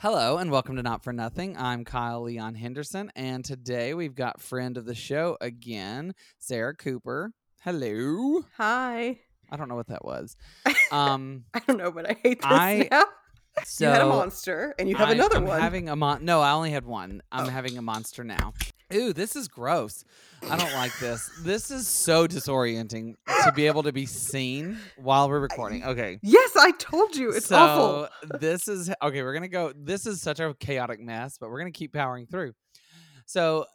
Hello and welcome to Not for Nothing. I'm Kyle Leon Henderson, and today we've got friend of the show again, Sarah Cooper. Hello. Hi. I don't know what that was. Um, I don't know, but I hate this I- now. so you had a monster, and you have I- another I'm one. Having a mon- no, I only had one. I'm Oh. having a monster now. Ooh, this is gross. I don't like this. This is so disorienting to be able to be seen while we're recording. Okay. yes, I told you. It's so awful. this is okay. We're gonna go. This is such a chaotic mess, but we're gonna keep powering through. So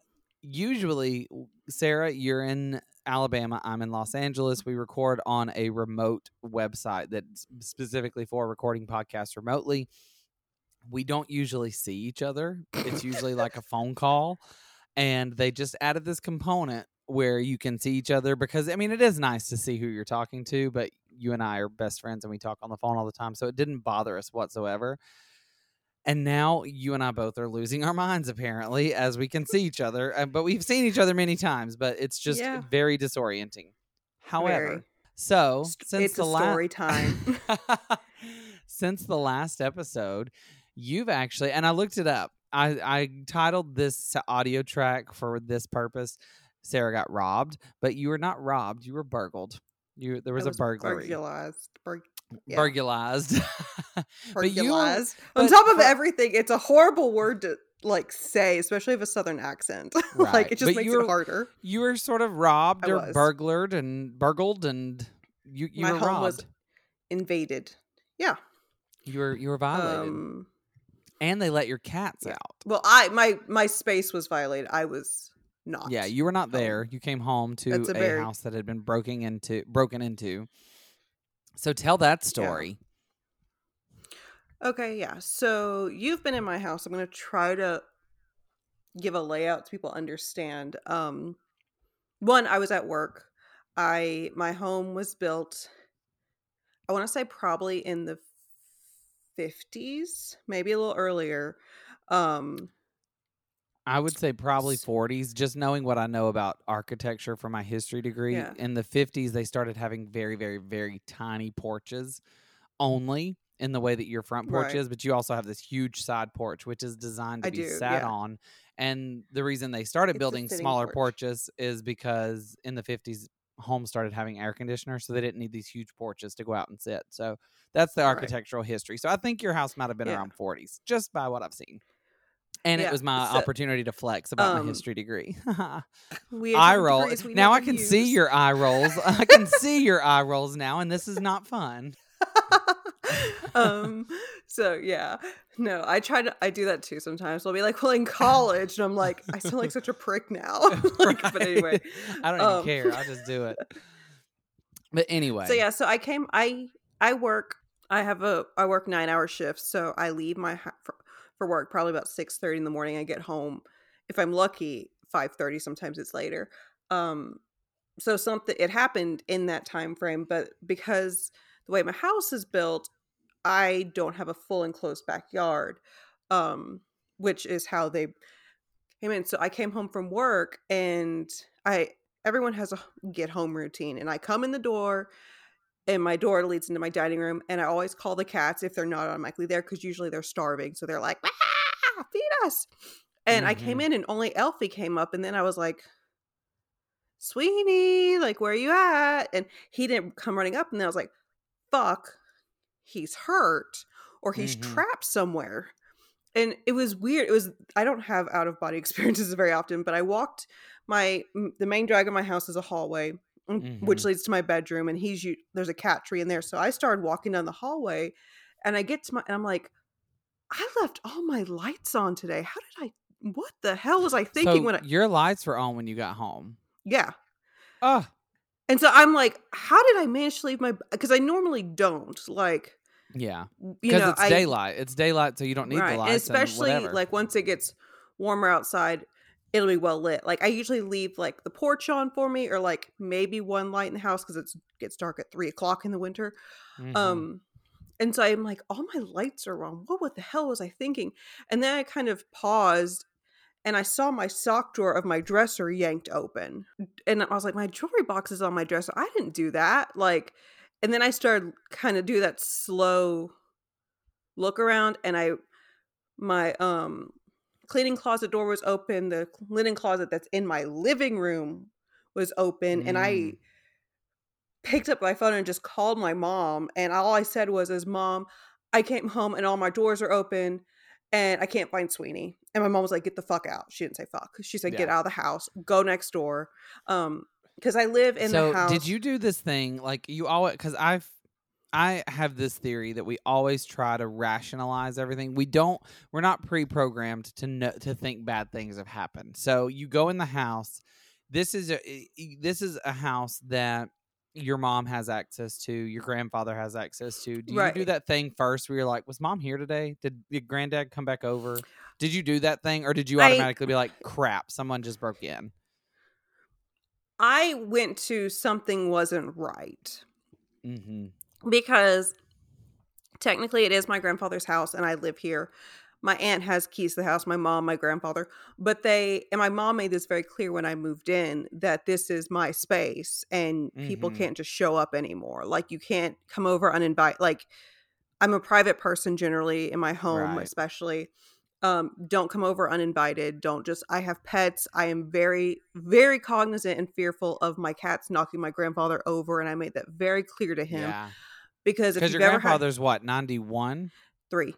usually, Sarah, you're in Alabama. I'm in Los Angeles. We record on a remote website that's specifically for recording podcasts remotely. We don't usually see each other. It's usually like a phone call, and they just added this component where you can see each other because I mean it is nice to see who you're talking to, but you and I are best friends and we talk on the phone all the time, so it didn't bother us whatsoever. And now you and I both are losing our minds apparently as we can see each other, uh, but we've seen each other many times, but it's just Yeah. very disorienting. However, Very. so St- since it's the a la- story time. since the last episode, you've actually, and I looked it up. I, I titled this audio track for this purpose. Sarah got robbed, but you were not robbed. You were burgled. You there was, a burglary, Burglarized. Bur- yeah. you. On top of for- everything, it's a horrible word to like say, especially with a southern accent. Right, like it just but makes you it harder. you were sort of robbed I or was. burglared and burgled, and you you My were home robbed. was invaded. Yeah. you were you were violated, Um and they let your cats out. well I my my space was violated. I was not. Yeah, you were not there. You came home to That's a, a very- house that had been broken into. Broken into. So tell that story. Okay, yeah. So you've been in my house. I'm going to try to give a layout so people understand. Um one, I was at work. I my home was built I want to say probably in the 50s, maybe a little earlier. Um I would say probably 40s. Just knowing what I know about architecture from my history degree, Yeah. in the 50s they started having very, very, very tiny porches, only in the way that your front porch Right. is. But you also have this huge side porch, which is designed to I be do, sat yeah. on. And the reason they started It's building smaller porch. porches is because in the 50s homes started having air conditioners, so they didn't need these huge porches to go out and sit. So that's the Right. architectural history. So I think your house might have been Yeah. around 40s, just by what I've seen. And it was my so- opportunity to flex about my um, history degree. eye roll. Now I can see your eye rolls. I can see your eye rolls now, and this is not fun. um so yeah. No i try to i do that too sometimes. I'll be like well in college and i'm like i sound like such a prick now. Like but anyway I don't even um, care. I'll just do it. But anyway, so yeah so i came i i work i have a i work nine hour shifts so i leave my for, for work probably about 6 30 in the morning. I get home if i'm lucky 5 30 sometimes it's later. Um so something it happened in that time frame but because the way my house is built i don't have a full enclosed backyard um which is how they came in so i came home from work and i everyone has a get home routine and i come in the door and my door leads into my dining room and i always call the cats if they're not automatically there because usually they're starving so they're like ah, feed us and i came Mhm. in and only elfie came up and then i was like Sweeney, like where are you at? And he didn't come running up, and then I was like, fuck, he's hurt or he's Mhm. trapped somewhere. And it was weird. It was I don't have out of body experiences very often, but I walked my the main drag of my house is a hallway, mm, which leads to my bedroom, and he's there's a cat tree in there. So I started walking down the hallway, and I get to my and I'm like, I left all my lights on today. How did I? What the hell was I thinking so when I? your lights were on when you got home. Yeah, Oh, And so I'm like, how did I manage to leave my? Because I normally don't like, yeah, because it's I, daylight. It's daylight, so you don't need right, the and lights. especially and like once it gets warmer outside, it'll be well lit. Like I usually leave like the porch on for me, or like maybe one light in the house because it gets dark at three o'clock in the winter. Mhm. Um, and so I'm like, all my lights are on. What, what the hell was I thinking? And then I kind of paused and I saw my sock drawer of my dresser yanked open. And I was like, my jewelry box is on my dresser. I didn't do that. Like, and then I started kind of do that slow look around and I my um cleaning closet door was open. The linen closet that's in my living room was open, and I Mm. picked up my phone and just called my mom. And all I said was, "Is mom, I came home and all my doors are open." And I can't find Sweeney. And my mom was like, get the fuck out. She didn't say fuck. She said, get out of the house. Go next door. Um, because I live in so the house. did you do this thing like you always because i've i have this theory that we always try to rationalize everything we don't we're not pre-programmed to know to think bad things have happened so you go in the house this is a this is a house that your mom has access to your grandfather has access to do you do that thing first where you're like was mom here today did your granddad come back over did you do that thing or did you I- automatically be like crap someone just broke in I went to something wasn't right. mm-hmm. because technically it is my grandfather's house and I live here. My aunt has keys to the house, my mom, my grandfather, but they and my mom made this very clear when I moved in that this is my space and people Mhm. can't just show up anymore. Like you can't come over uninvited. Like I'm a private person generally in my home, Right. especially. Um, don't come over uninvited. Don't just. I have pets. I am very, very cognizant and fearful of my cats knocking my grandfather over, and I made that very clear to him yeah because if your ever had grandfather's what, 91? Three,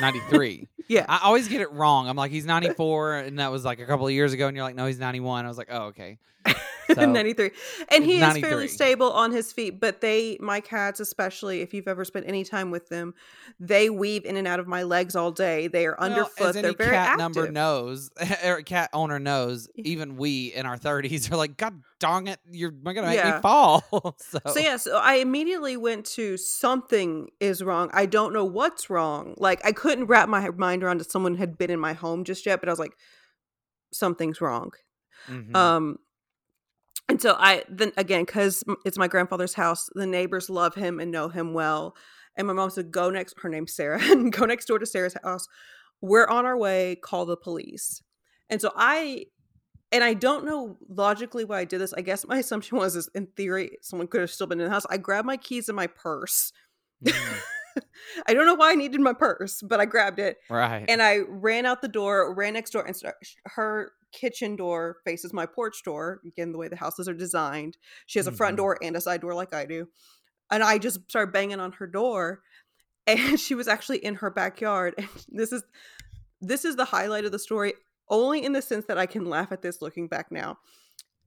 93. yeah, I always get it wrong. I'm like, he's 94, and that was like a couple of years ago, and you're like, no, he's 91. I was like, oh, okay. So, 93 and he is fairly stable on his feet but they my cats especially if you've ever spent any time with them they weave in and out of my legs all day. They are well, underfoot. They're very cat active. number knows, or cat owner knows, even we in our 30s are like, God dang it, you're going to make Yeah. me fall. so, so yeah so i immediately went to something is wrong. I don't know what's wrong. Like i couldn't wrap my mind around that someone had been in my home just yet but i was like something's wrong. Mhm. Um, and so I then again because it's my grandfather's house, the neighbors love him and know him well. And my mom said, "Go next." Her name's Sarah, and go next door to Sarah's house. We're on our way. Call the police. And so I, and I don't know logically why I did this. I guess my assumption was, is in theory, someone could have still been in the house. I grabbed my keys in my purse. Mhm. I don't know why I needed my purse, but I grabbed it right. and I ran out the door, ran next door, and start, her kitchen door faces my porch door. Again, the way the houses are designed, she has a front Mhm. door and a side door like I do. And I just started banging on her door, and she was actually in her backyard. And this is this is the highlight of the story, only in the sense that I can laugh at this looking back now.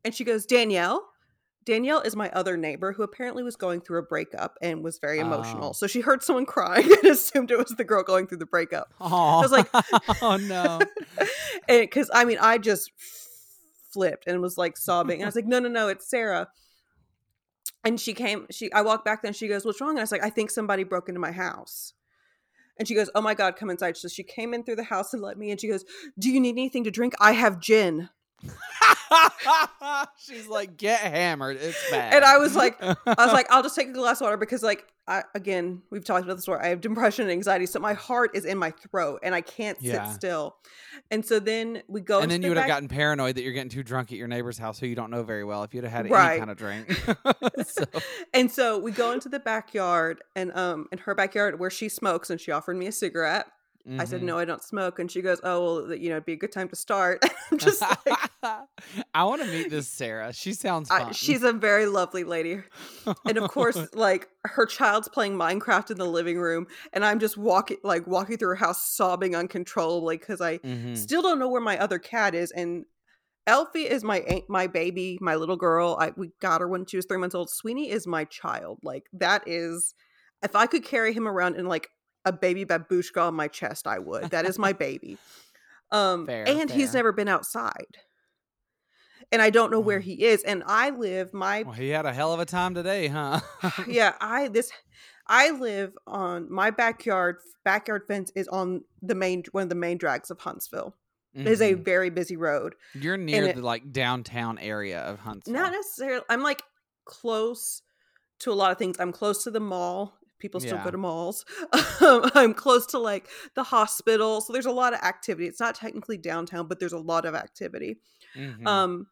And she goes, Danielle. Danielle is my other neighbor who apparently was going through a breakup and was very emotional. Oh. So she heard someone crying and assumed it was the girl going through the breakup oh, was like- oh, no. because I mean, I just flipped and was like sobbing. And I was like, no, no, no, it's Sarah. And she came, she I walked back then, she goes, What's wrong? And I was like, I think somebody broke into my house. And she goes, Oh my God, come inside. So she came in through the house and let me in. She goes, Do you need anything to drink? I have gin. She's like, get hammered. It's bad. And I was like- I was like, I'll just take a glass of water because, like, I, again, we've talked about this story. I have depression and anxiety, so my heart is in my throat and I can't sit Yeah. still. And so then we go, and then the you would have gotten paranoid that you're getting too drunk at your neighbor's house who you don't know very well if you'd have had any kind of drink. so, and so we go into the backyard and um in her backyard where she smokes and she offered me a cigarette i said mhm. no i don't smoke and she goes oh well you know it'd be a good time to start i'm just like I want to meet this Sarah. She sounds fun. I, she's a very lovely lady and of course like her child's playing minecraft in the living room and i'm just walking like walking through her house sobbing uncontrollably because i Mhm. still don't know where my other cat is and Elfie is my my baby, my little girl. I we got her when she was three months old. Sweeney is my child. Like that is, if I could carry him around in like a baby babushka on my chest, I would. That is my baby. Um, Fair, and he's never been outside, and I don't know where Mm. he is. And I live my Well, he had a hell of a time today, huh? yeah i this i live on my backyard backyard fence is on the main one of the main drags of huntsville it is a Mhm. very busy road You're near it- the like downtown area of Huntsville. not necessarily i'm like close to a lot of things i'm close to the mall people still Yeah. go to malls Um, i'm close to like the hospital so there's a lot of activity it's not technically downtown but there's a lot of activity Mhm. um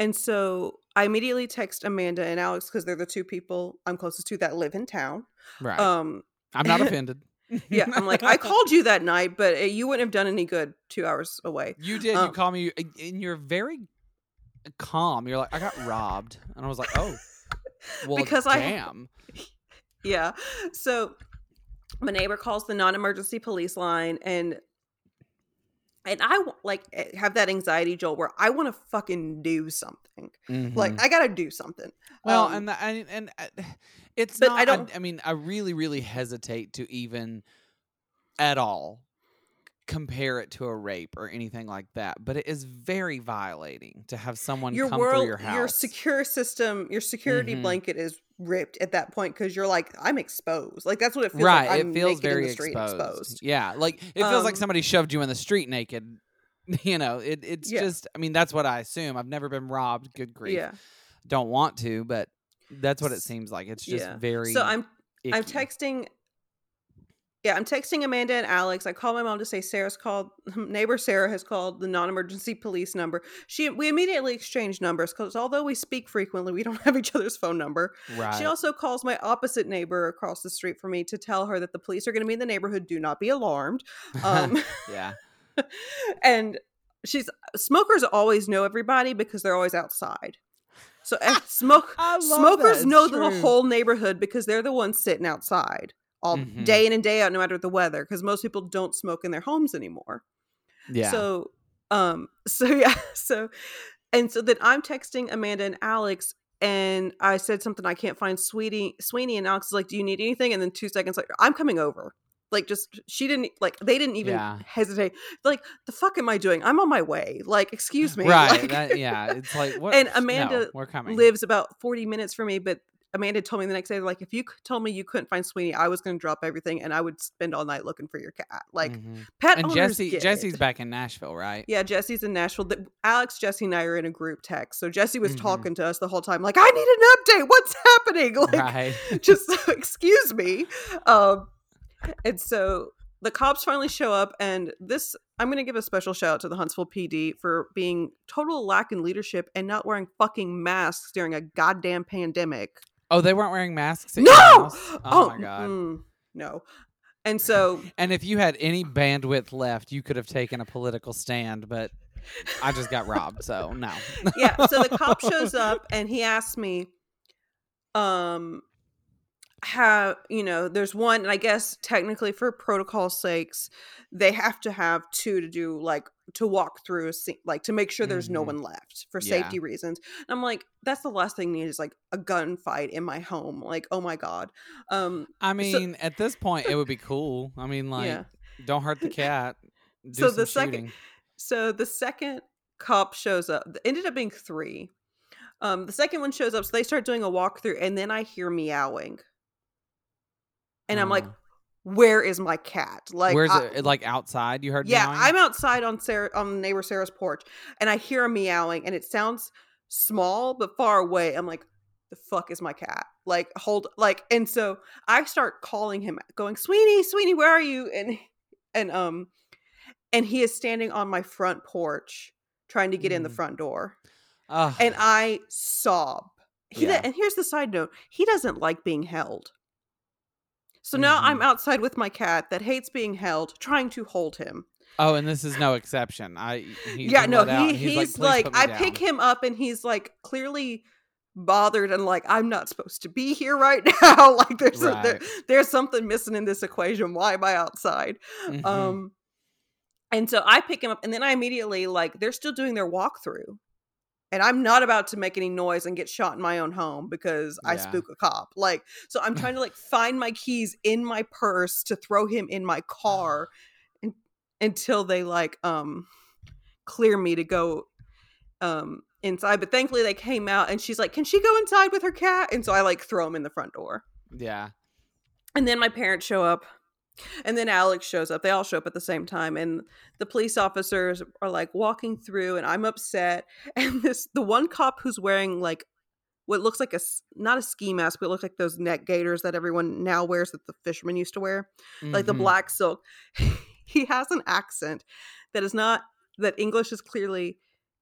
and so i immediately text amanda and alex because they're the two people i'm closest to that live in town right. um I'm not offended. Yeah, I'm like, I called you that night, but uh, you wouldn't have done any good two hours away. You did. you Um, call me, and you're very calm. You're like, I got robbed, and I was like, oh, well, Because I- damn. Yeah. So my neighbor calls the non-emergency police line and and I like eh, have that anxiety jolt where I want to fucking do something. Like Mhm. I got to do something. well, um, and the, and and uh, it's but not. I I don't- I mean, I really, really hesitate to even at all compare it to a rape or anything like that. But it is very violating to have someone Your come world through your house. your secure system, your security Mhm. blanket is ripped at that point cuz you're like I'm exposed. Like that's what it feels right like. I'm it feels naked very in the street exposed. exposed. yeah like it feels like Um, somebody shoved you in the street naked you know it, it's Yeah. just i mean that's what i assume i've never been robbed good grief Yeah. don't want to but that's what it seems like it's just yeah. very So I'm I'm texting. Yeah, I'm texting Amanda and Alex. I call my mom to say Sarah's called. Neighbor Sarah has called the non-emergency police number. She we immediately exchange numbers because although we speak frequently, we don't have each other's phone number. right She also calls my opposite neighbor across the street from me to tell her that the police are going to be in the neighborhood. Do not be alarmed. Um, yeah and she's smokers always know everybody because they're always outside. So smoke smokers know It's the whole neighborhood because they're the ones sitting outside all Mhm. day in and day out, no matter the weather. Because most people don't smoke in their homes anymore. yeah So, um, so yeah, so, and so then I'm texting Amanda and Alex, and I said something I can't find Sweetie Sweeney, and Alex is like, "Do you need anything?" And then two seconds later, I'm coming over. Like, just she didn't like they didn't even Yeah. hesitate. Like, the fuck am I doing? I'm on my way. Like, excuse me. right Like, that, yeah it's like what And no, Amanda coming lives about 40 minutes from me, but Amanda told me the next day, like, if you told me you couldn't find Sweeney, I was going to drop everything and I would spend all night looking for your cat. Like, Mhm. pet and jesse get jesse's back in nashville right Yeah, Jesse's in Nashville. The, Alex, Jesse, and I are in a group text. So Jesse was Mhm. talking to us the whole time, like, I need an update. What's happening? Like, right just excuse me. Um, and so the cops finally show up, and this I'm going to give a special shout out to the Huntsville PD for being total lack in leadership and not wearing fucking masks during a goddamn pandemic. Oh they weren't wearing masks No! house? oh, my god mm, no. And so And if you had any bandwidth left, you could have taken a political stand, but I just got robbed, so no. yeah, so the cop shows up and he asks me, um, how you know, there's one, and I guess technically for protocol sakes, they have to have two to do like to walk through a scene, like to make sure there's no Mhm. one left for Yeah. safety reasons. And I'm like, that's the last thing needed is like a gunfight in my home. Like, oh my god. Um, I mean, at this point, it would be cool. I mean, like, yeah. don't hurt the cat. Do So some the second- shooting. So the second cop shows up, th- ended up being three. Um, the second one shows up, so they start doing a walkthrough, and then I hear meowing, and I'm like, Oh. "Where is my cat?" Like, where's I- it? Like outside? You heard? yeah, meowing? I'm outside on Sarah on neighbor Sarah's porch, and I hear a meowing, and it sounds small but far away. I'm like, "The fuck is my cat?" Like, hold, like, and so I start calling him, going, "Sweeney, Sweeney, where are you?" And and um, and he is standing on my front porch trying to get in the Mm. front door, Ugh. and I sob. He Yeah. and here's the side note: he doesn't like being held. So now I'm Mhm. outside with my cat that hates being held, trying to hold him. oh, and this is no exception. I he's yeah, no, he, he's, he's, like, "Please put me I pick him up and he's like clearly bothered and like I'm not supposed to be here right now. like there's a, there, there's something missing in this equation. Why am I outside? Mhm. Um, and so I pick him up, and then I immediately like they're still doing their walkthrough, and I'm not about to make any noise and get shot in my own home because I spook a cop. Like, so I'm trying to like find my keys in my purse to throw him in my car, and, until they like um clear me to go um inside. But thankfully they came out, and she's like, "Can she go inside with her cat?" And so I like throw him in the front door. yeah. And then my parents show up. And then Alex shows up. They all show up at the same time. And the police officers are like walking through, and I'm upset. And this, the one cop who's wearing like what looks like a not a ski mask, but it looks like those neck gaiters that everyone now wears that the fishermen used to wear, like the Mhm. black silk. he has an accent that is not, that English is clearly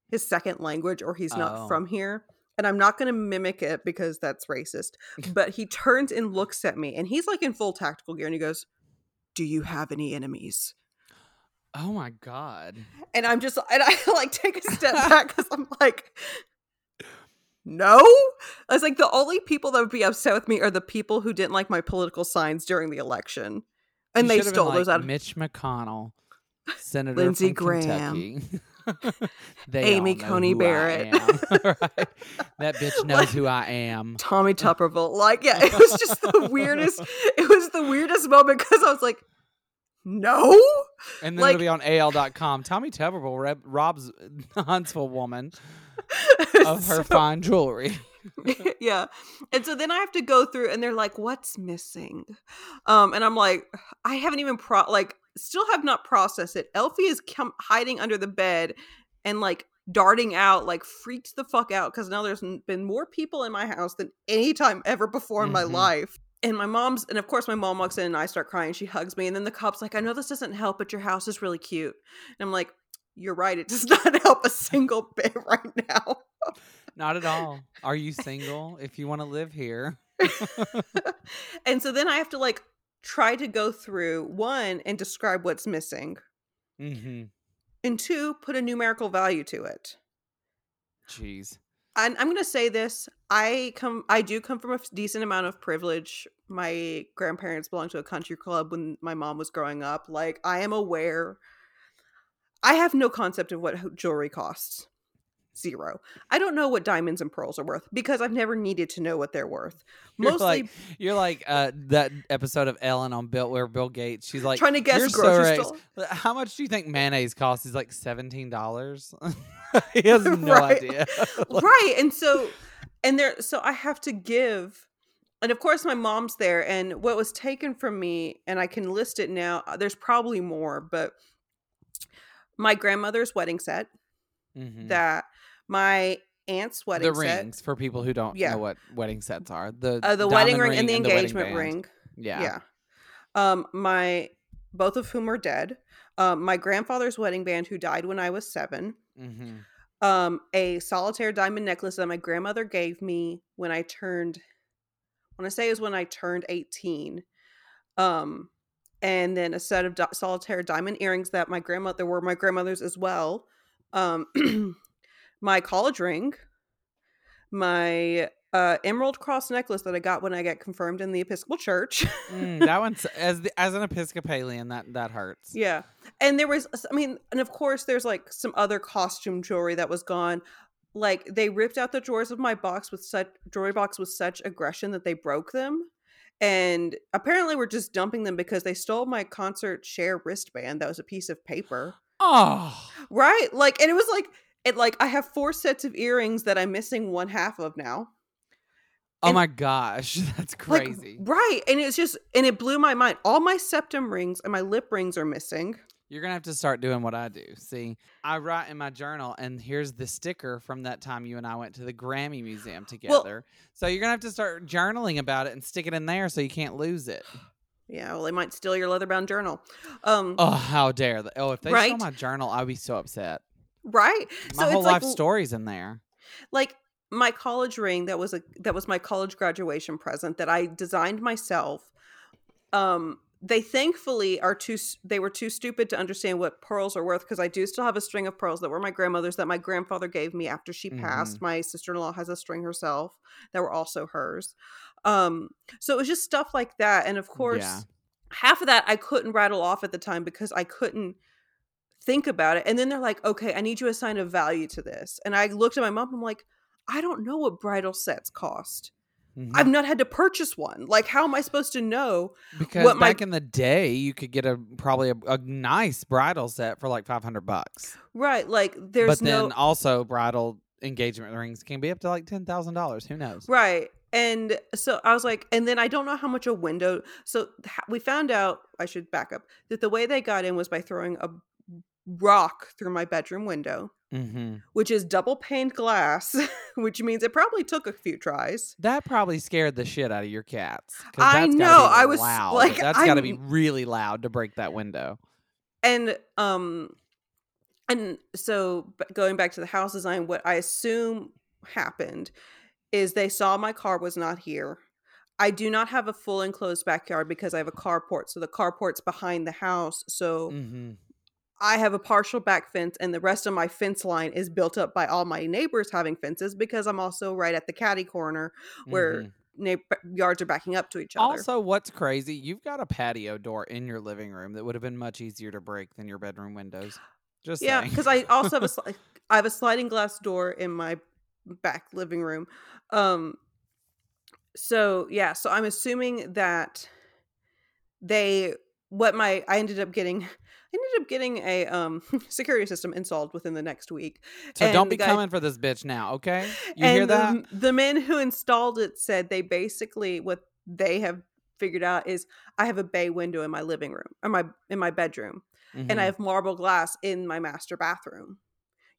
his second language or he's not Oh. from here. And I'm not going to mimic it because that's racist. But he turns and looks at me and he's like in full tactical gear and he goes, Do you have any enemies? Oh my god. And I'm just and I like take a step back because I'm like, no. I was like, the only people that would be upset with me are the people who didn't like my political signs during the election. And You they stole like those out of Mitch McConnell, Senator Lindsey Graham. Kentucky. Amy Coney Barrett. Right? That bitch knows Like- who I am. Tommy Tuberville. Like, yeah, it was just the weirdest. It was the weirdest moment because I was like, no. And then like- it'll be on AL.com. Tommy Tuberville rep- robs Huntsville woman of her So- fine jewelry. yeah. And so then I have to go through and they're like, what's missing? Um, and I'm like, I haven't even pro like still have not processed it. Elfie is come hiding under the bed and like darting out, like freaked the fuck out because now there's been more people in my house than any time ever before in my Mhm. life. And my mom's, and of course, my mom walks in and I start crying. She hugs me. And then the cop's like, I know this doesn't help, but your house is really cute. And I'm like, you're right. It does not help a single bit right now. Not at all. Are you single? If you want to live here. and so then I have to like try to go through one and describe what's missing, Mm-hmm. and two, put a numerical value to it. Jeez. And I'm going to say this: I come, I do come from a decent amount of privilege. My grandparents belonged to a country club when my mom was growing up. Like, I am aware. I have no concept of what jewelry costs. Zero. I don't know what diamonds and pearls are worth because I've never needed to know what they're worth. You're Mostly like you're like uh, that episode of Ellen on Bill where Bill Gates. She's like trying to guess "You're grocery so store. How much do you think mayonnaise costs? He's like seventeen dollars. he has no Right. idea. Like, right and so and there so i have to give and of course my mom's there and what was taken from me and i can list it now uh, there's probably more but my grandmother's wedding set mhm. that my aunt's wedding the set rings for people who don't Yeah. know what wedding sets are. The uh, the wedding diamond ring, and the engagement band. ring Yeah. yeah um my both of whom are dead um my grandfather's wedding band who died when i was seven hmm um a solitaire diamond necklace that my grandmother gave me when I turned when I say is when I turned 18 um and then a set of solitaire diamond earrings that my grandmother were my grandmother's as well um my college ring my uh emerald cross necklace that I got when I got confirmed in the Episcopal Church Mm, that one's as the, as an Episcopalian that that hurts. Yeah. And there was I mean, and of course there's like some other costume jewelry that was gone. Like they ripped out the drawers of my box with such jewelry box with such aggression that they broke them. And apparently we're just dumping them because they stole my concert share wristband that was a piece of paper. Oh, Right? Like and it was like it like I have four sets of earrings that I'm missing one half of now. oh And- my gosh, that's Like, crazy. right. And it's just and it blew my mind. All my septum rings and my lip rings are missing. You're gonna have to start doing what I do. See, I write in my journal, and here's the sticker from that time you and I went to the Grammy Museum together. so you're gonna have to start journaling about it and stick it in there so you can't lose it. Yeah, well, they might steal your leather bound journal. Um, Oh, how dare they! Oh, if they stole my journal, I'd be so upset. Right. My so whole it's like life l- story's in there. like my college ring that was a that was my college graduation present that I designed myself. Um, they thankfully are too they were too stupid to understand what pearls are worth because I do still have a string of pearls that were my grandmother's that my grandfather gave me after she passed. Mm-hmm. My sister in law has a string herself that were also hers. Um, so it was just stuff like that, and of course. Yeah. half of that I couldn't rattle off at the time because I couldn't think about it. And then they're like, okay, I need you to assign a value to this. And I looked at my mom, I'm like, I don't know what bridal sets cost. Mhm. I've not had to purchase one. Like, how am I supposed to know? because what my- back in the day, you could get a probably a, a nice bridal set for like 500 bucks. Right. Like, there's but then no. also bridal engagement rings can be up to like ten thousand dollars. Who knows? Right. And so I was like, and then I don't know how much a window. So we found out, I should back up, that the way they got in was by throwing a rock through my bedroom window. hmm which is double paned glass, which means it probably took a few tries. That probably scared the shit out of your cats. I know, I was, loud. like, That's got to be really loud to break that window. And um and so going back to the house design, what I assume happened is they saw my car was not here. I do not have a full enclosed backyard because I have a carport. So the carport's behind the house. So Mm-hmm. I have a partial back fence, and the rest of my fence line is built up by all my neighbors having fences because I'm also right at the caddy corner where neigh- yards are backing up to each other. Mm-hmm. Also, what's crazy, you've got a patio door in your living room that would have been much easier to break than your bedroom windows. Just yeah, because I also have a sli- I have a sliding glass door in my back living room. Um, so yeah, so I'm assuming that they what my I ended up getting. I ended up getting a um security system installed within the next week. so and don't be guy- coming for this bitch now, okay? You hear that? The, the men who installed it said they basically what they have figured out is I have a bay window in my living room or my in my bedroom and I Mhm. have marble glass in my master bathroom.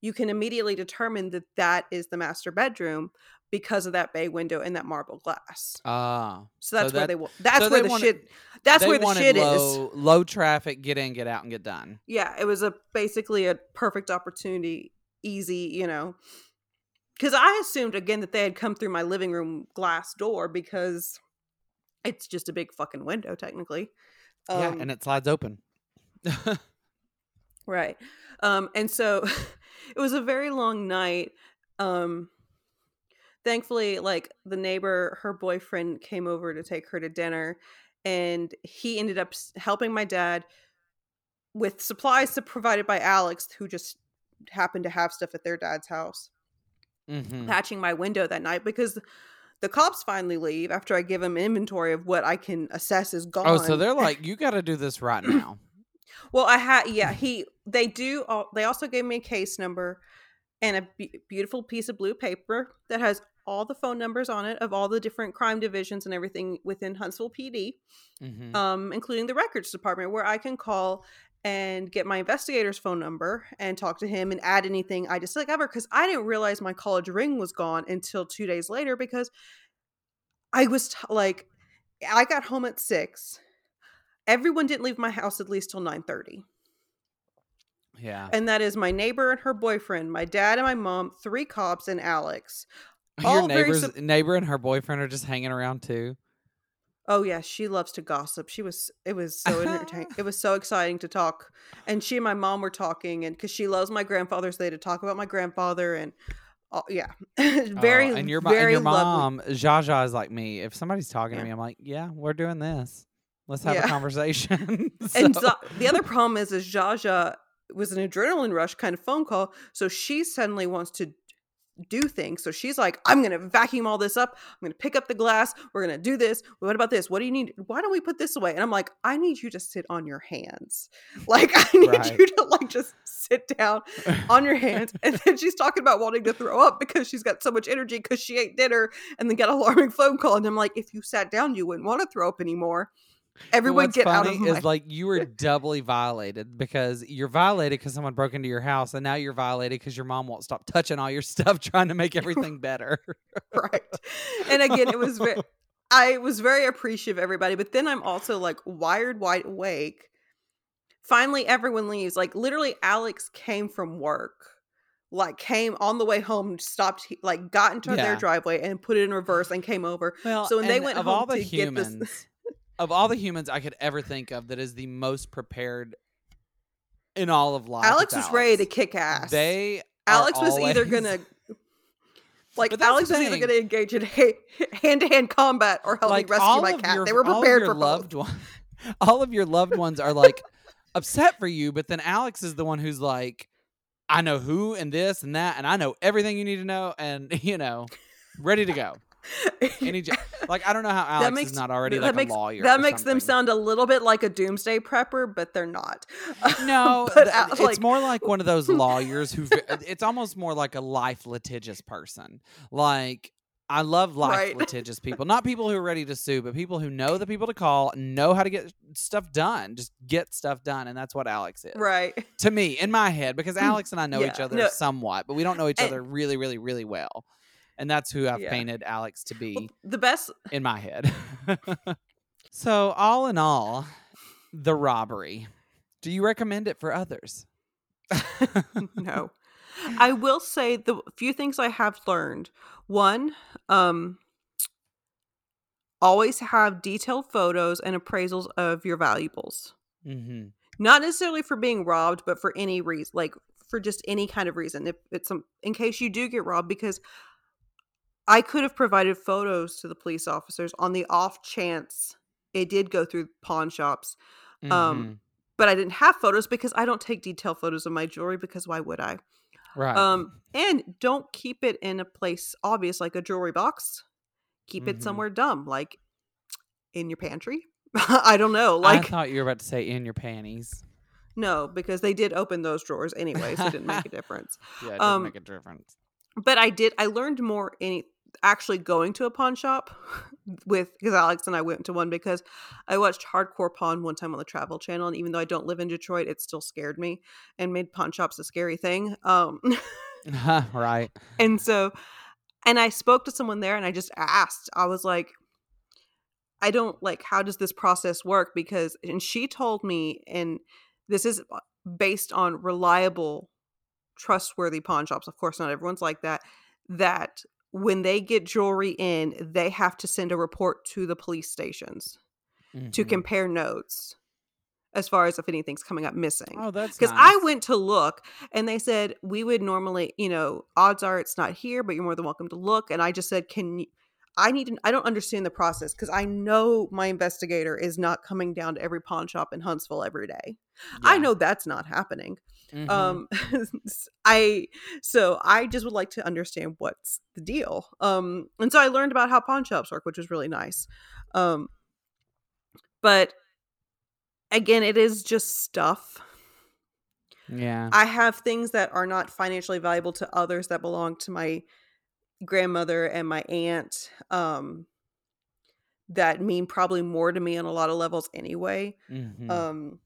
You can immediately determine that that is the master bedroom because of that bay window and that marble glass. Ah, So that's So where that- they that's so where they the wanted- shit that's where the shit is. low, Low traffic, get in, get out, and get done. Yeah, it was a basically a perfect opportunity, easy, you know. Because I assumed again that they had come through my living room glass door because it's just a big fucking window, technically. yeah, Um, and it slides open. right. Um, and so it was a very long night. Um, thankfully, like the neighbor, her boyfriend came over to take her to dinner, and he ended up helping my dad with supplies to- provided by Alex, who just happened to have stuff at their dad's house. Mhm. patching my window that night because the cops finally leave after I give them inventory of what I can assess is gone. Oh, so they're like, you got to do this right now. Well, I had yeah. He they do. al- They also gave me a case number and a be- beautiful piece of blue paper that has all the phone numbers on it of all the different crime divisions and everything within Huntsville PD, Mhm. um, including the records department, where I can call and get my investigator's phone number and talk to him and add anything I discover because I didn't realize my college ring was gone until two days later because I was t- like, I got home at six. Everyone didn't leave my house at least till nine thirty, yeah. and that is my neighbor and her boyfriend, my dad and my mom, three cops, and Alex. Your neighbors, sup- neighbor and her boyfriend are just hanging around too. Oh yeah, she loves to gossip. She was it was so entertaining. it was so exciting to talk. And she and my mom were talking and cuz she loves my grandfather so they had to talk about my grandfather and oh yeah. very Oh, and your, mo- and very your lovely. mom, Jaja, is like me. If somebody's talking Yeah. to me, I'm like, yeah, we're doing this. Let's have Yeah. a conversation. And So- so, the other problem is is Jaja was an adrenaline rush kind of phone call, so she suddenly wants to do things. So she's like, I'm gonna vacuum all this up. I'm gonna pick up the glass. We're gonna do this. What about this? What do you need? Why don't we put this away? And I'm like, I need you to sit on your hands. Like I need Right. you to like just sit down on your hands. And then she's talking about wanting to throw up because she's got so much energy because she ate dinner and then got an alarming phone call. And I'm like, if you sat down, you wouldn't want to throw up anymore. Everyone get out funny of my is like you were doubly violated because you're violated because someone broke into your house, and now you're violated because your mom won't stop touching all your stuff, trying to make everything better. right. And again, it was very, I was very appreciative of everybody, but then I'm also like wired wide awake. Finally, everyone leaves. Like literally, Alex came from work, like came on the way home, stopped, like got into Yeah. their driveway and put it in reverse and came over. Well, So when they went of home all the to get this- humans, of all the humans I could ever think of, that is the most prepared in all of life. Alex was ready to kick ass. They Alex was either gonna. Like Alex was either going to engage in hand to hand combat or help like me rescue my cat. your, they were prepared for loved one. All of your loved ones are like upset for you, but then Alex is the one who's like, I know who and this and that, and I know everything you need to know, and you know, ready to go. Any j- like I don't know how Alex makes- is not already that like makes a lawyer. that makes them sound a little bit like a doomsday prepper, but they're not. No, but th- uh, it's like, more like one of those lawyers who. It's almost more like a life litigious person. Like I love life Right. litigious people, not people who are ready to sue, but people who know the people to call, know how to get stuff done, just get stuff done, and that's what Alex is. right. To me, in my head, because Alex and I know each other no. somewhat, but we don't know each And- other really, really, really well. And that's who I've Yeah. painted Alex to be Well, the best in my head. so, all in all, the robbery. Do you recommend it for others? no. I will say the few things I have learned. One, um always have detailed photos and appraisals of your valuables. Mm-hmm. Not necessarily for being robbed, but for any reason, like for just any kind of reason. If it's some, in case you do get robbed, because I could have provided photos to the police officers on the off chance it did go through pawn shops. Mm-hmm. Um, but I didn't have photos because I don't take detailed photos of my jewelry because why would I? right. Um, and don't keep it in a place obvious like a jewelry box. Keep Mhm. it somewhere dumb, like in your pantry. I don't know, Like I thought you were about to say in your panties. no, because they did open those drawers anyway, so it didn't make a difference. Yeah, it does Um, make a difference. But I did. I learned more in actually going to a pawn shop with because Alex and I went to one because I watched Hardcore Pawn one time on the Travel Channel, and even though I don't live in Detroit, it still scared me and made pawn shops a scary thing. Um, right. and so, and I spoke to someone there, and I just asked. I was like, I don't like how does this process work because, and she told me, and this is uh, based on reliable, trustworthy pawn shops. Of course, not everyone's like that. That when they get jewelry in, they have to send a report to the police stations to Mhm. compare notes as far as if anything's coming up missing. Oh, that's Because I went to look and they said, we would normally, you know, odds are it's not here, but you're more than welcome to look. And I just said, can you, I need to, I don't understand the process because I know my investigator is not coming down to every pawn shop in Huntsville every day. I know that's not happening. Mhm. Um, I so I just would like to understand what's the deal. Um, and so I learned about how pawn shops work, which was really nice. Um, but again, it is just stuff. yeah. I have things that are not financially valuable to others that belong to my grandmother and my aunt. Um, that mean probably more to me on a lot of levels anyway. Mhm. Um,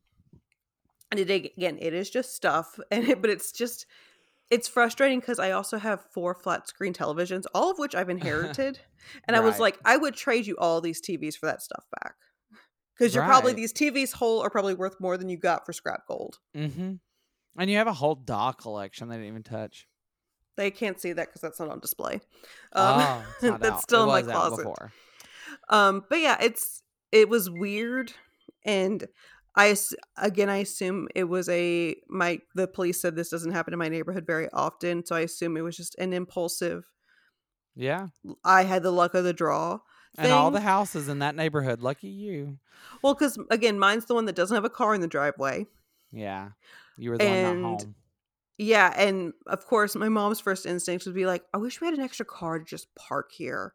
and it again, it is just stuff, and it, but it's just it's frustrating because I also have four flat screen televisions, all of which I've inherited, and I was like, I would trade you all these TVs for that stuff back because you're probably these TVs whole are probably worth more than you got for scrap gold. Mm-hmm. And you have a whole doll collection they didn't even touch. They can't see that because that's not on display. Um, oh, that's out. still in my closet. Um, but yeah, it's it was weird, and I again I assume it was a my the police said this doesn't happen in my neighborhood very often, so I assume it was just an impulsive. Yeah. I had the luck of the draw. And all the houses in that neighborhood, lucky you. Well, because again, mine's the one that doesn't have a car in the driveway. Yeah. You were the one not home. Yeah, and of course, my mom's first instinct would be like, "I wish we had an extra car to just park here,"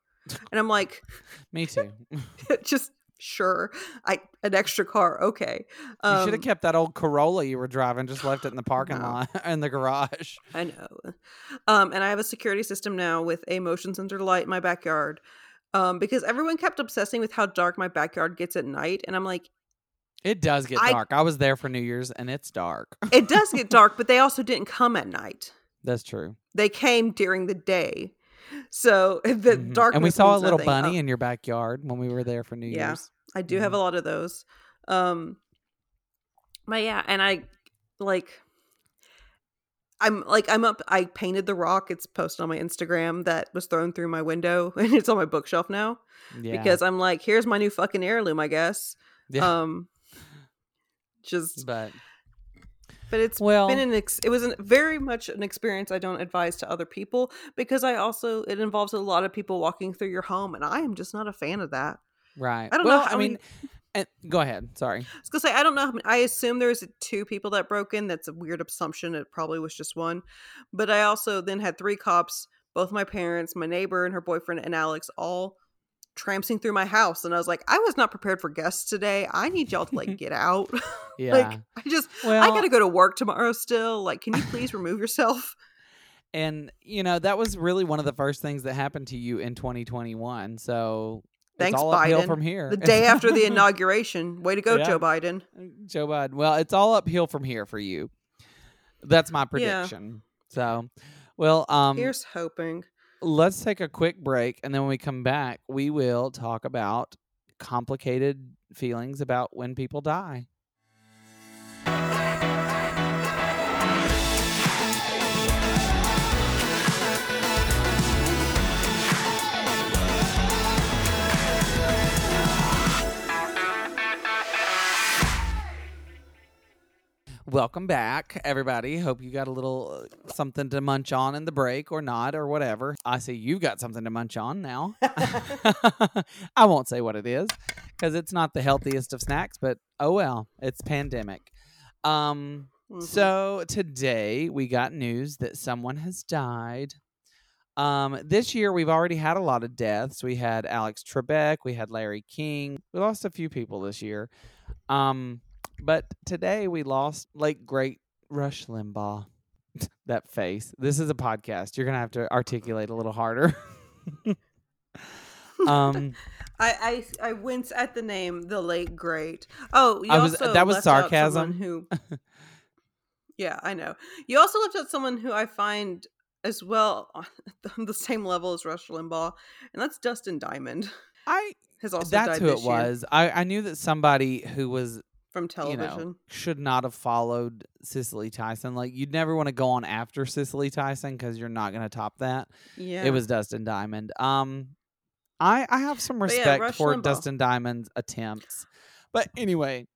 and I'm like, Me too. "Just sure, I an extra car, okay." You should Um, have kept that old Corolla you were driving, just left it in the parking No. lot in the garage. I know. Um, and I have a security system now with a motion sensor light in my backyard. Um, because everyone kept obsessing with how dark my backyard gets at night. And I'm like, It does get I- dark. I was there for New Year's and it's dark. it does get dark, but they also didn't come at night. That's true. They came during the day. So the Mhm. darkness. And we saw a little nothing. bunny Uh, in your backyard when we were there for New Yeah. Year's. I do have a Mhm. lot of those. Um but yeah, and I like I'm like I'm up I painted the rock. It's posted on my Instagram that was thrown through my window and it's on my bookshelf now. Yeah. because I'm like, here's my new fucking heirloom, I guess. yeah. Um, just, but but it's well, been an ex- it was an, very much an experience I don't advise to other people because I also it involves a lot of people walking through your home, and I am just not a fan of that. right. I don't know how I mean, and, go ahead. Sorry. I was gonna say I don't know. How many, I assume there's two people that broke in. That's a weird assumption. It probably was just one, but I also then had three cops, both my parents, my neighbor, and her boyfriend, and Alex, all tramping through my house, and I was like, I was not prepared for guests today. I need y'all to like get out. Yeah. like I just well, I gotta go to work tomorrow still. Like, can you please remove yourself? and you know that was really one of the first things that happened to you in 2021. So Thanks, it's all uphill Biden. from here. The day after the inauguration. Way to go, Yeah. Joe Biden. Joe Biden. Well, it's all uphill from here for you. That's my prediction. So, well, um, Here's hoping. Let's take a quick break, and then when we come back, we will talk about complicated feelings about when people die. Welcome back, everybody. Hope you got a little uh, something to munch on in the break or not or whatever. I see you've got something to munch on now. I won't say what it is because it's not the healthiest of snacks, but oh well, it's pandemic. Um, Mhm. so today we got news that someone has died. Um, this year we've already had a lot of deaths. We had Alex Trebek, we had Larry King. We lost a few people this year. Um, but today we lost like great Rush Limbaugh. that face. This is a podcast. You're gonna have to articulate a little harder. um, I, I I wince at the name the late great. Oh, you I was- also that was sarcasm. Who? yeah, I know. You also left out someone who I find as well on the same level as Rush Limbaugh, and that's Dustin Diamond. I Has also that's died who it year was. I I knew that somebody who was from you television. know, should not have followed Cicely Tyson. Like you'd never want to go on after Cicely Tyson because you're not going to top that. yeah, It was Dustin Diamond. Um, I I have some But yeah, respect for Limbaugh. Dustin Diamond's attempts, but anyway,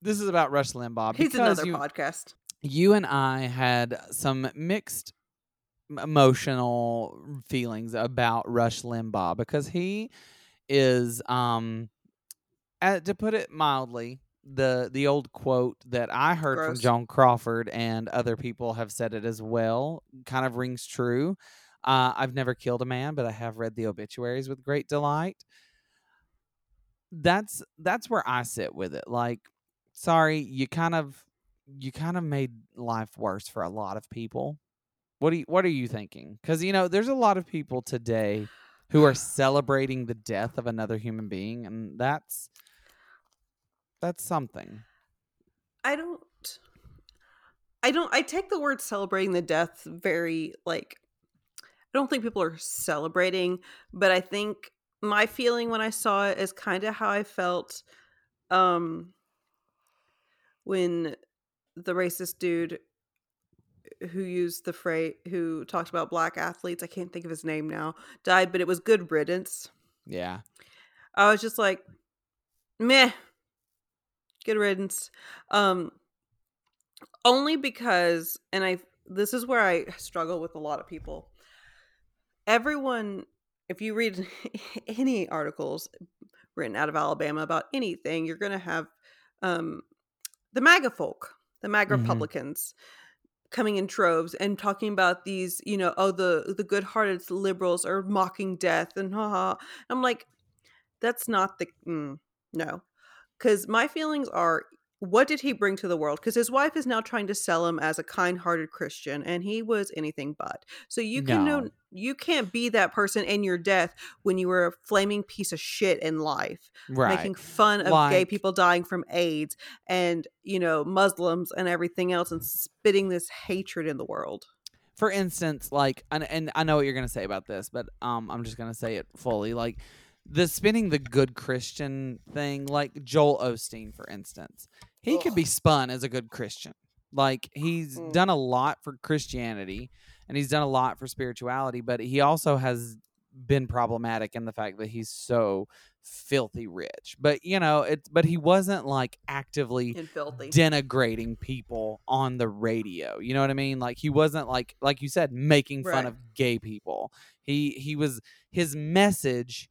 this is about Rush Limbaugh He's another you podcast. you and I had some mixed emotional feelings about Rush Limbaugh because he is um uh, to put it mildly the the old quote that I heard from Gross. Joan Crawford and other people have said it as well kind of rings true. Uh, I've never killed a man, but I have read the obituaries with great delight. That's that's where I sit with it. Like, sorry, you kind of you kind of made life worse for a lot of people. What do you, what are you thinking? Because you know, there's a lot of people today who are celebrating the death of another human being, and that's that's something. I don't. I don't. I take the word celebrating the death very like. I don't think people are celebrating, but I think my feeling when I saw it is kind of how I felt, um, when the racist dude who used the phrase who talked about black athletes. I can't think of his name now. Died, but it was good riddance. Yeah, I was just like, meh, good riddance. Um, only because, and I, this is where I struggle with a lot of people. Everyone, if you read any articles written out of Alabama about anything, you're going to have um, the MAGA folk, the MAGA Mhm. Republicans coming in troves and talking about these, you know, oh, the the good-hearted liberals are mocking death and haha. I'm like, that's not the mm, no because my feelings are what did he bring to the world because his wife is now trying to sell him as a kind-hearted christian and he was anything but so you can know you can't be that person in your death when you were a flaming piece of shit in life right. making fun of gay people dying from aids and you know muslims and everything else and spitting this hatred in the world for instance, like, and, and I know what you're gonna say about this, but um, I'm just gonna say it fully. Like, the spinning the good Christian thing, like Joel Osteen, for instance, he could be spun as a good Christian. Like, he's Mm. done a lot for Christianity, and he's done a lot for spirituality, but he also has been problematic in the fact that he's so filthy rich. But you know, it. But he wasn't like actively denigrating people on the radio. You know what I mean? Like he wasn't like like you said making fun of gay people. He he was his message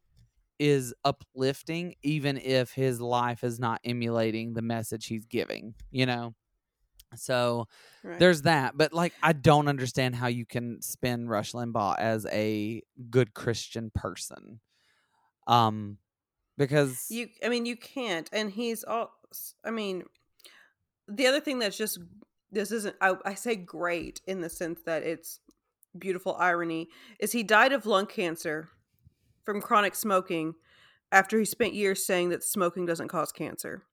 is uplifting even if his life is not emulating the message he's giving, you know? So right. there's that, but like I don't understand how you can spin Rush Limbaugh as a good Christian person. Um because You, I mean, you can't. And he's all. I mean, the other thing that's just this isn't. I, I say great in the sense that it's beautiful irony is he died of lung cancer from chronic smoking after he spent years saying that smoking doesn't cause cancer.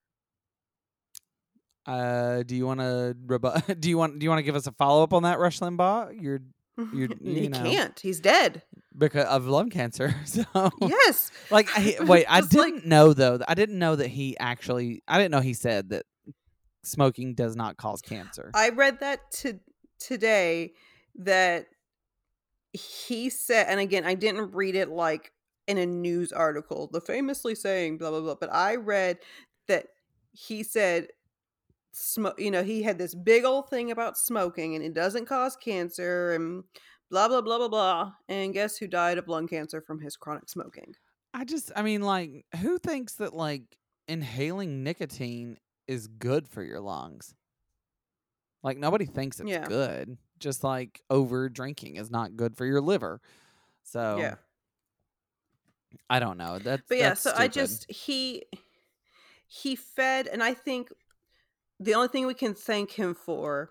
Uh, do you want to rebu- do you want do you want to give us a follow up on that Rush Limbaugh? You're You- he know. can't. He's dead. because of lung cancer. So Yes. like I, wait, I didn't know though. I didn't know that he actually I didn't know he said that smoking does not cause cancer. I read that to today that he said, and again, I didn't read it like in a news article, the famously saying blah blah blah, but I read that he said smoke. You know, he had this big old thing about smoking, and it doesn't cause cancer, and blah blah blah blah blah. And guess who died of lung cancer from his chronic smoking? I just, I mean, like, who thinks that like inhaling nicotine is good for your lungs? Like, nobody thinks it's Yeah. good. Just like over drinking is not good for your liver. So Yeah. I don't know. That's But yeah, that's so I just he he fed, and I think the only thing we can thank him for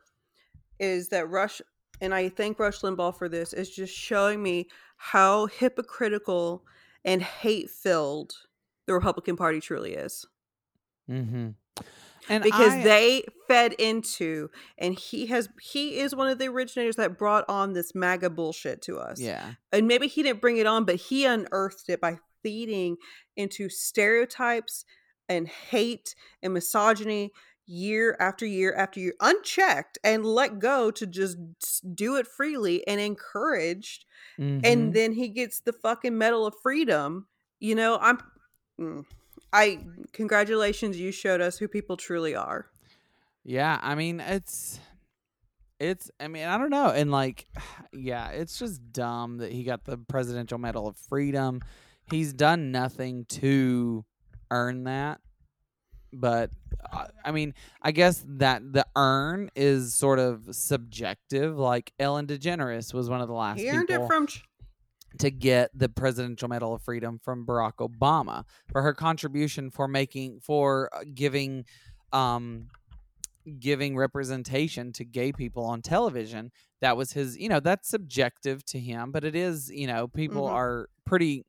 is that Rush, and I thank Rush Limbaugh for this, is just showing me how hypocritical and hate filled the Republican Party truly is. Mm-hmm. And because I- they fed into and he has he is one of the originators that brought on this maga bullshit to us. Yeah, and maybe he didn't bring it on but he unearthed it by feeding into stereotypes and hate and misogyny year after year after year unchecked and let go to just do it freely and encouraged. Mhm. and then he gets the fucking medal of freedom. You know i'm mm, i congratulations you showed us who people truly are Yeah, I mean it's it's I mean, I don't know. And like yeah, it's just dumb that he got the Presidential Medal of Freedom. He's done nothing to earn that. But uh, I mean, I guess that the earn is sort of subjective. Like Ellen DeGeneres was one of the last he earned people it from ch- to get the Presidential Medal of Freedom from Barack Obama for her contribution for making for uh, giving um giving representation to gay people on television. That was his, you know, that's subjective to him, but it is, you know, people Mhm. are pretty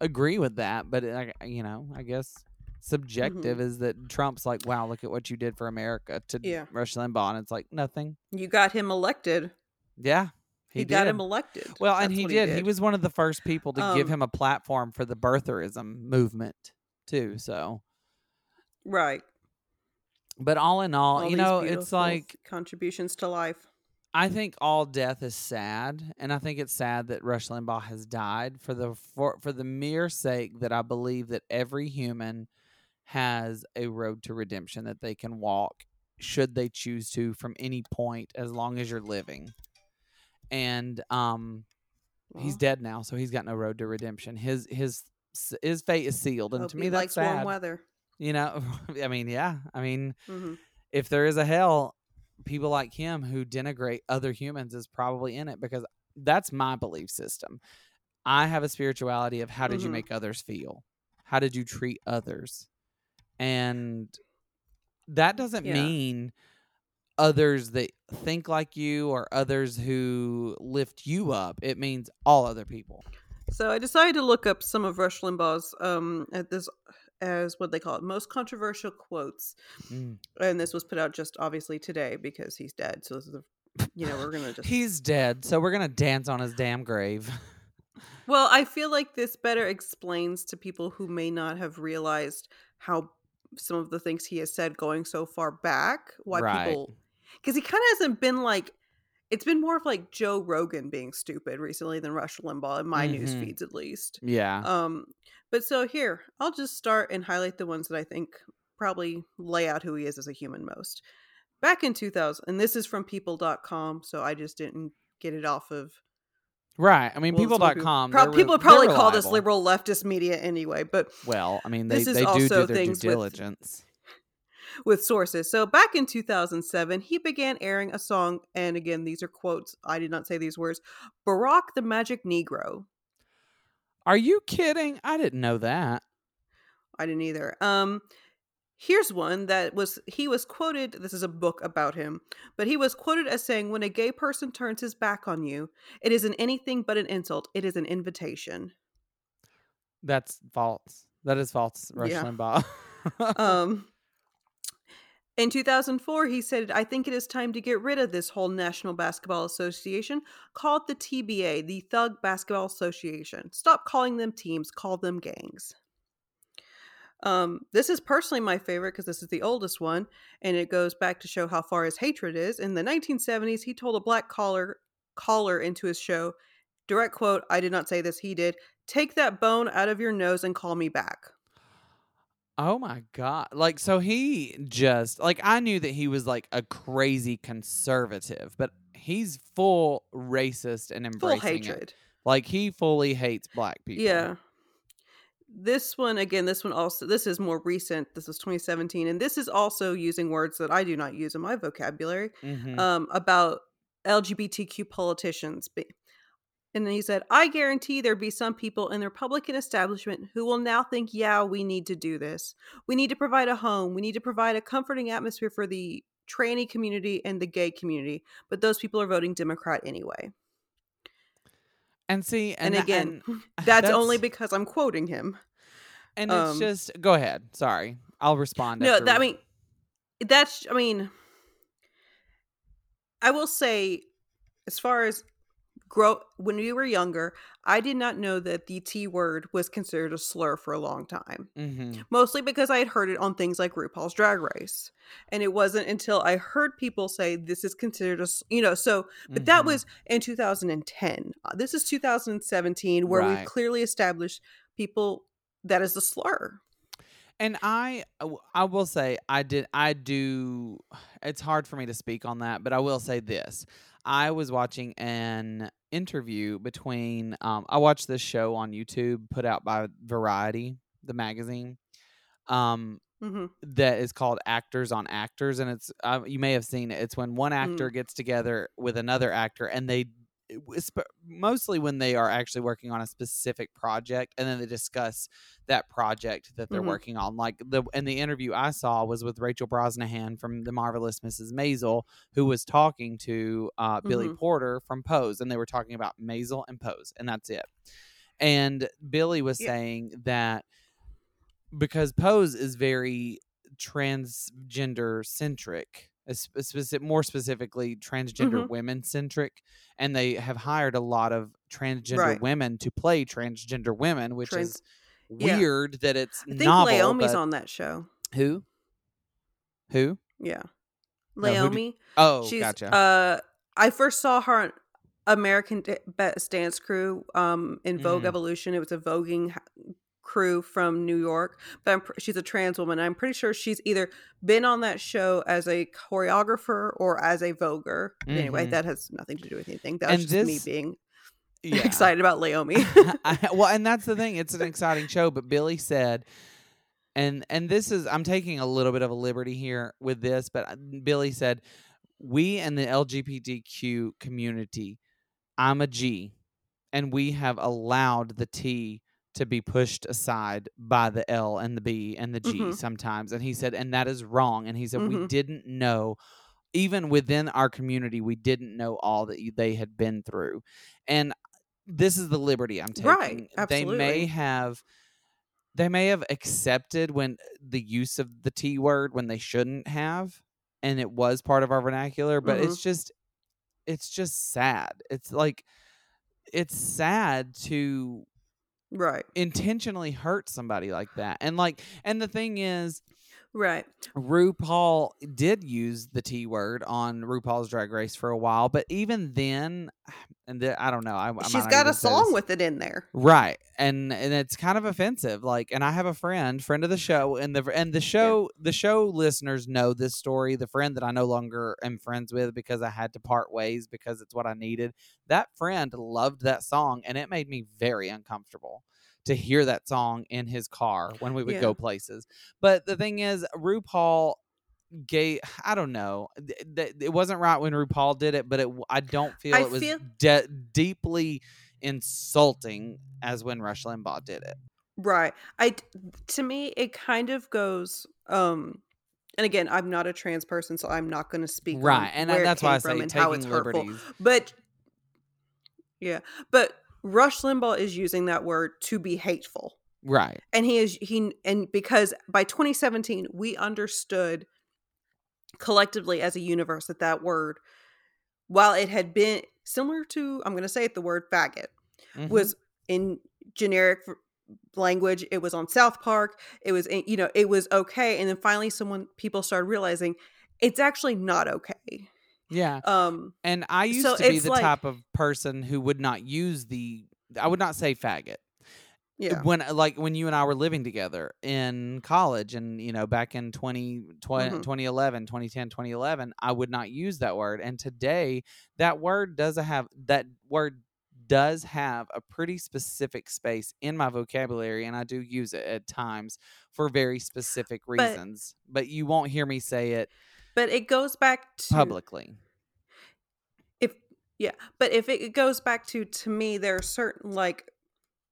agree with that, but I- you know, I guess subjective is that Trump's like, "Wow, look at what you did for America" to Yeah. Rush Limbaugh, and it's like nothing. you got him elected Yeah, he, he, got did. him elected Well, and That's he what did. he was one of the first people to give Um, him a platform for the birtherism movement too. So, right but all in all, All you know, it's like contributions to life I think all death is sad, and I think it's sad that Rush Limbaugh has died for the for, for the mere sake that I believe that every human has a road to redemption that they can walk should they choose to from any point as long as you're living. And um he's dead now, so he's got no road to redemption. His his his fate is sealed, and hope to he me that's likes warm weather You know, I mean, yeah, I mean, hmm if there is a hell, people like him who denigrate other humans is probably in it because that's my belief system. I have a spirituality of how did you Mhm. make others feel? How did you treat others? And that doesn't Yeah. mean others that think like you or others who lift you up. It means all other people. so i decided to look up some of rush limbaugh's um at this as what they call it most controversial quotes Mm. and this was put out just obviously today because he's dead so this is the you know we're gonna just He's dead, so we're going to dance on his damn grave. Well, I feel like this better explains to people who may not have realized how some of the things he has said going so far back, why Right. people because he kind of hasn't been like it's been more of like Joe Rogan being stupid recently than Rush Limbaugh in my news Mhm. feeds at least. yeah. Um, but so here, I'll just start and highlight the ones that I think probably lay out who he is as a human most. Back in 2000, and this is from people.com, so I just didn't get it off of Right. I mean, well, people.com. Re- people probably call this liberal leftist media anyway, but Well, I mean, they, This is they do also do their due things diligence. With sources. So back in 2007, he began airing a song, and again, these are quotes. I did not say these words. Barack the Magic Negro. Are you kidding? I didn't know that. I didn't either. Um, here's one that was he was quoted. This is a book about him, but he was quoted as saying, "When a gay person turns his back on you, it isn't anything but an insult. It is an invitation." That's false. That is false, Rush Yeah. Limbaugh. um in 2004 he said i think it is time to get rid of this whole national basketball association. Call it the tba the thug basketball association. Stop calling them teams call them gangs. Um this is personally my favorite because this is the oldest one and it goes back to show how far his hatred is. In the 1970s he told a black caller caller into his show direct quote i did not say this he did. Take that bone out of your nose and call me back Oh my god. Like so he just like I knew that he was like a crazy conservative, but he's full racist and Full embracing it. hatred. Like he fully hates black people. Yeah. This one again, this one also this is more recent. This was 2017 and this is also using words that I do not use in my vocabulary Mhm. um about LGBTQ politicians. And then he said, I guarantee there'd be some people in the Republican establishment who will now think, yeah, we need to do this. We need to provide a home. We need to provide a comforting atmosphere for the tranny community and the gay community. But those people are voting Democrat anyway. and see And, and, again, and that's, only because I'm quoting him. and it's um, just go ahead. Sorry. I'll respond. No, that, I mean, that's, I mean, I will say, as far as grow, when we were younger, I did not know that the T word was considered a slur for a long time. mm-hmm. Mostly because I had heard it on things like RuPaul's Drag Race. And it wasn't until I heard people say this is considered a you know, so, but that Mhm. was in 2010. Uh, This is 2017, where Right. we've clearly established people that is a slur. And I i will say I did I do it's hard for me to speak on that, but I will say this. I was watching an interview between um I watched this show on YouTube put out by Variety, the magazine. Um hmm that is called Actors on Actors, and it's uh, you may have seen it. It's when one actor gets together with another actor, and they it was sp- mostly when they are actually working on a specific project, and then they discuss that project that they're Mhm. working on. Like the and the interview I saw was with Rachel Brosnahan from The Marvelous Mrs. Maisel, who was talking to uh, Billy Mhm. Porter from Pose, and they were talking about Maisel and Pose, and that's it. And Billy was Yeah. saying that because Pose is very transgender centric, specific, more specifically transgender Mhm. women centric, and they have hired a lot of transgender Right. women to play transgender women, which Trans- is Yeah. weird that it's I think novel. Leiomy's on that show. who? Who? Yeah. No, do- Leiomy. Oh, She's gotcha. uh I first saw her on American Best Dance Crew um in Vogue Mhm. Evolution. It was a voguing crew from New York, but I'm, pr- she's a trans woman. I'm pretty sure she's either been on that show as a choreographer or as a voguer. But Anyway, that has nothing to do with anything. That And was just me being yeah. excited about Leiomy. Well, and that's the thing. It's an exciting show, but Billy said, and and this is I'm taking a little bit of a liberty here with this, but uh, Billy said, we in the LGBTQ community, I'm a G, and we have allowed the T to be pushed aside by the L and the B and the G Mhm. sometimes, and he said, and that is wrong, and he said we Mhm. didn't know. Even within our community, we didn't know all that you- they had been through, and this is the liberty I'm taking. Right, They may have they may have accepted when the use of the T word when they shouldn't have, and it was part of our vernacular, but Mm-hmm. it's just it's just sad. It's like it's sad to right. intentionally hurt somebody like that. And like and the thing is Right. RuPaul did use the T word on RuPaul's Drag Race for a while, but even then, and the, I don't know. I, I She's got a song with it in there. right, and and it's kind of offensive. Like, and I have a friend, friend of the show, and the and the show the show listeners know this story. The friend that I no longer am friends with because I had to part ways because it's what I needed. That friend loved that song, and it made me very uncomfortable to hear that song in his car when we would Yeah. go places. But the thing is, RuPaul gay i don't know it wasn't right when rupaul did it but it i don't feel I it was feel- de- deeply insulting as when rush limbaugh did it Right. i to me it kind of goes um and again, I'm not a trans person so I'm not going to speak right and that's why i say from and how taking it's hurtful. But yeah, but Rush Limbaugh is using that word to be hateful. right. And he is he and because by 2017 we understood collectively as a universe that that word while it had been similar to I'm going to say it the word faggot Mhm. was in generic language. It was on south park. It was in, you know it was okay. And then finally someone people started realizing it's actually not okay yeah um and i used so to be the like- type of person who would not use the i would not say faggot Yeah. when like when you and I were living together in college and you know back in 20, 20 Mhm. 2011 2010 2011 I would not use that word and today that word does have that word does have a pretty specific space in my vocabulary and I do use it at times for very specific reasons but you won't hear me say it But it goes back to publicly if yeah, but if it goes back to to me, there are certain like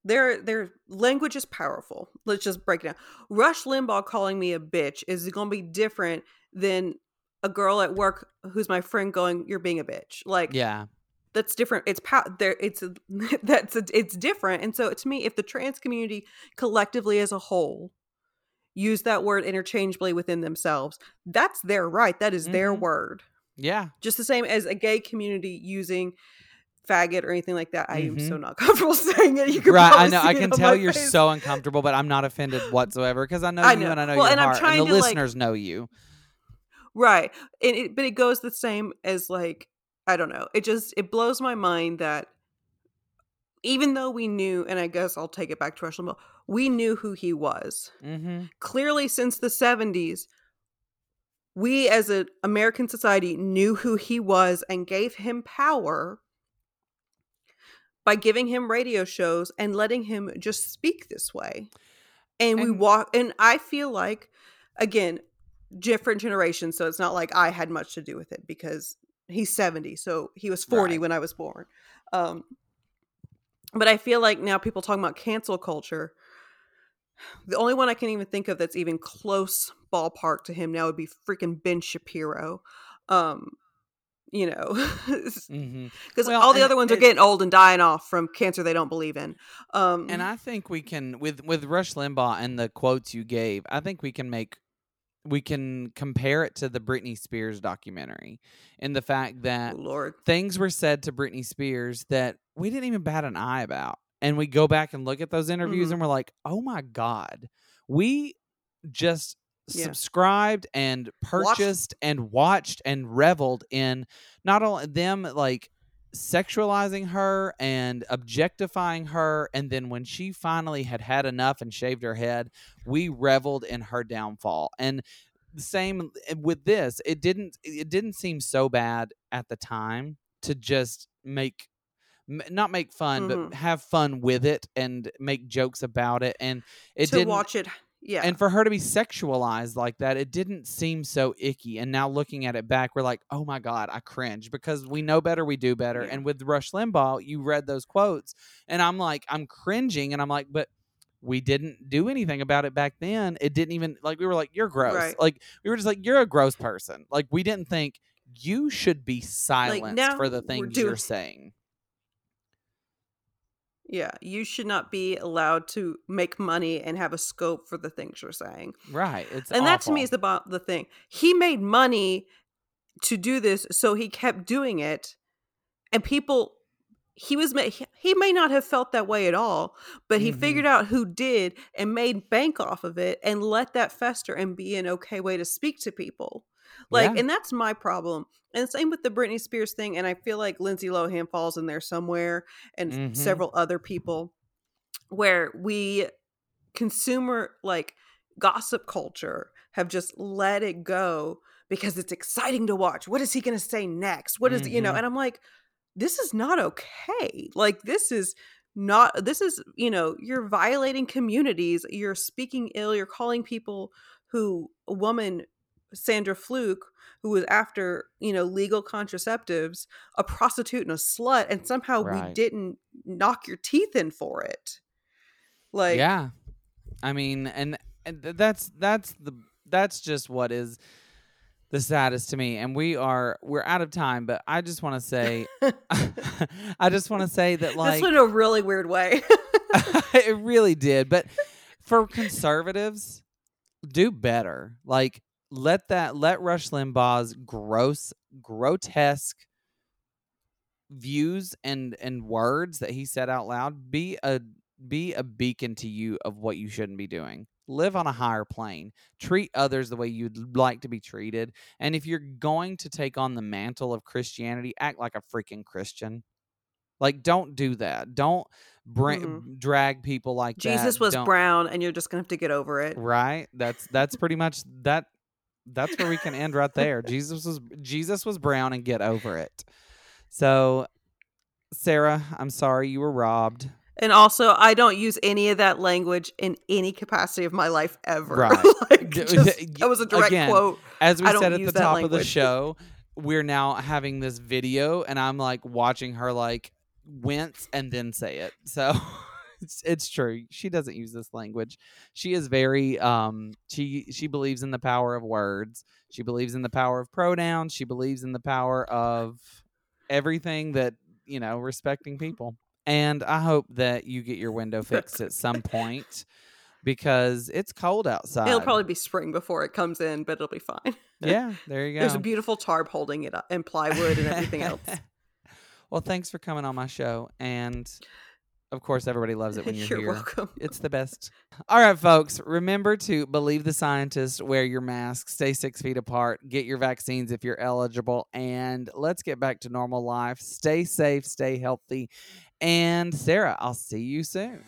their their language is powerful. Let's just break it down. Rush Limbaugh calling me a bitch is going to be different than a girl at work who's my friend going, "You're being a bitch." Like yeah that's different. It's pow- there. It's a, that's a, it's different. And so to me, if the trans community collectively as a whole use that word interchangeably within themselves, that's their right. That is their Mhm. word yeah just the same as a gay community using faggot or anything like that. I am so Mhm. not comfortable saying it. You can right I know I can tell you're face. so uncomfortable but I'm not offended whatsoever because I know I you and I know Well, your and I'm heart and the to, like- listeners know you right. And it, but it goes the same as like I don't know. It just it blows my mind that even though we knew, and I guess I'll take it back to Rush Limbaugh, we knew who he was. mm-hmm. Clearly, since the '70s, we as an American society knew who he was and gave him power by giving him radio shows and letting him just speak this way. And, we walk, and I feel like, again, different generations. So it's not like I had much to do with it because he's 70. So he was 40 Right. when I was born. Um, but I feel like now people talking about cancel culture. The only one I can even think of that's even close ballpark to him now would be freaking Ben Shapiro. Um, you know, because Mm-hmm. Well, all the other ones are getting old and dying off from cancer they don't believe in. Um, And I think we can with with Rush Limbaugh and the quotes you gave. I think we can make we can compare it to the Britney Spears documentary in the fact that Lord, things were said to Britney Spears that we didn't even bat an eye about. And we go back and look at those interviews Mhm. and we're like, "Oh my god. We just Yeah. subscribed and purchased and watched and reveled in not only them like sexualizing her and objectifying her and then when she finally had had enough and shaved her head we reveled in her downfall and the same eh, with this it didn't it didn't seem so bad at the time to just make m- not make fun Mhm. but have fun with it and make jokes about it and it to didn't watch it, yeah, and for her to be sexualized like that, it didn't seem so icky. And now looking at it back, we're like, oh my God, I cringe because we know better, we do better. Yeah. And with Rush Limbaugh, you read those quotes, and I'm like, I'm cringing, and I'm like, but we didn't do anything about it back then. It didn't even like we were like, you're gross. Right. Like we were just like, you're a gross person. Like we didn't think you should be silenced now for the things doing- you're saying. Yeah, you should not be allowed to make money and have a scope for the things you're saying. Right. It's and that to me is the bo- the thing. He made money to do this, so he kept doing it, and people. He was he- he may not have felt that way at all, but he Mhm. figured out who did and made bank off of it and let that fester and be an okay way to speak to people. Like, Yeah. and that's my problem. And same with the Britney Spears thing. And I feel like Lindsay Lohan falls in there somewhere, and Mhm. several other people, where we consumer like gossip culture have just let it go because it's exciting to watch. What is he going to say next? What is you know? Mhm. And I'm like, this is not okay. Like this is not. This is you know you're violating communities. You're speaking ill. You're calling people who a woman. Sandra Fluke, who was after you know legal contraceptives, a prostitute and a slut, and somehow we didn't knock your teeth in for it. Like, yeah i mean and, and that's that's the that's just what is the saddest to me and we are we're out of time but i just want to say i just want to say that this like went a really weird way. it really did but for conservatives do better like let that let rush limbaugh's gross grotesque views and and words that he said out loud be a be a beacon to you of what you shouldn't be doing live on a higher plane treat others the way you'd like to be treated and if you're going to take on the mantle of christianity act like a freaking christian Like, don't do that. Don't bring Mhm. drag people like that. Jesus was Don't- brown, and you're just gonna have to get over it. right. That's that's pretty much that. That's where we can end right there. Jesus was Jesus was brown, and get over it. So, Sarah, I'm sorry you were robbed. And also, I don't use any of that language in any capacity of my life ever. Right. like, just, that was a direct again, quote. As we I don't said at the use that top of the show, we're now having this video, and I'm like watching her like wince and then say it. So it's it's true. She doesn't use this language. She is very um she she believes in the power of words. She believes in the power of pronouns. She believes in the power of everything that, you know, respecting people. And I hope that you get your window fixed at some point because it's cold outside. It'll probably be spring before it comes in, but it'll be fine. Yeah, there you go. There's a beautiful tarp holding it up, and plywood and everything else. well, thanks for coming on my show. And of course, everybody loves it when you're, You're here. welcome. It's the best. All right, folks, remember to believe the scientists, wear your mask, stay six feet apart, get your vaccines if you're eligible, and let's get back to normal life. Stay safe, stay healthy. And Sarah, I'll see you soon.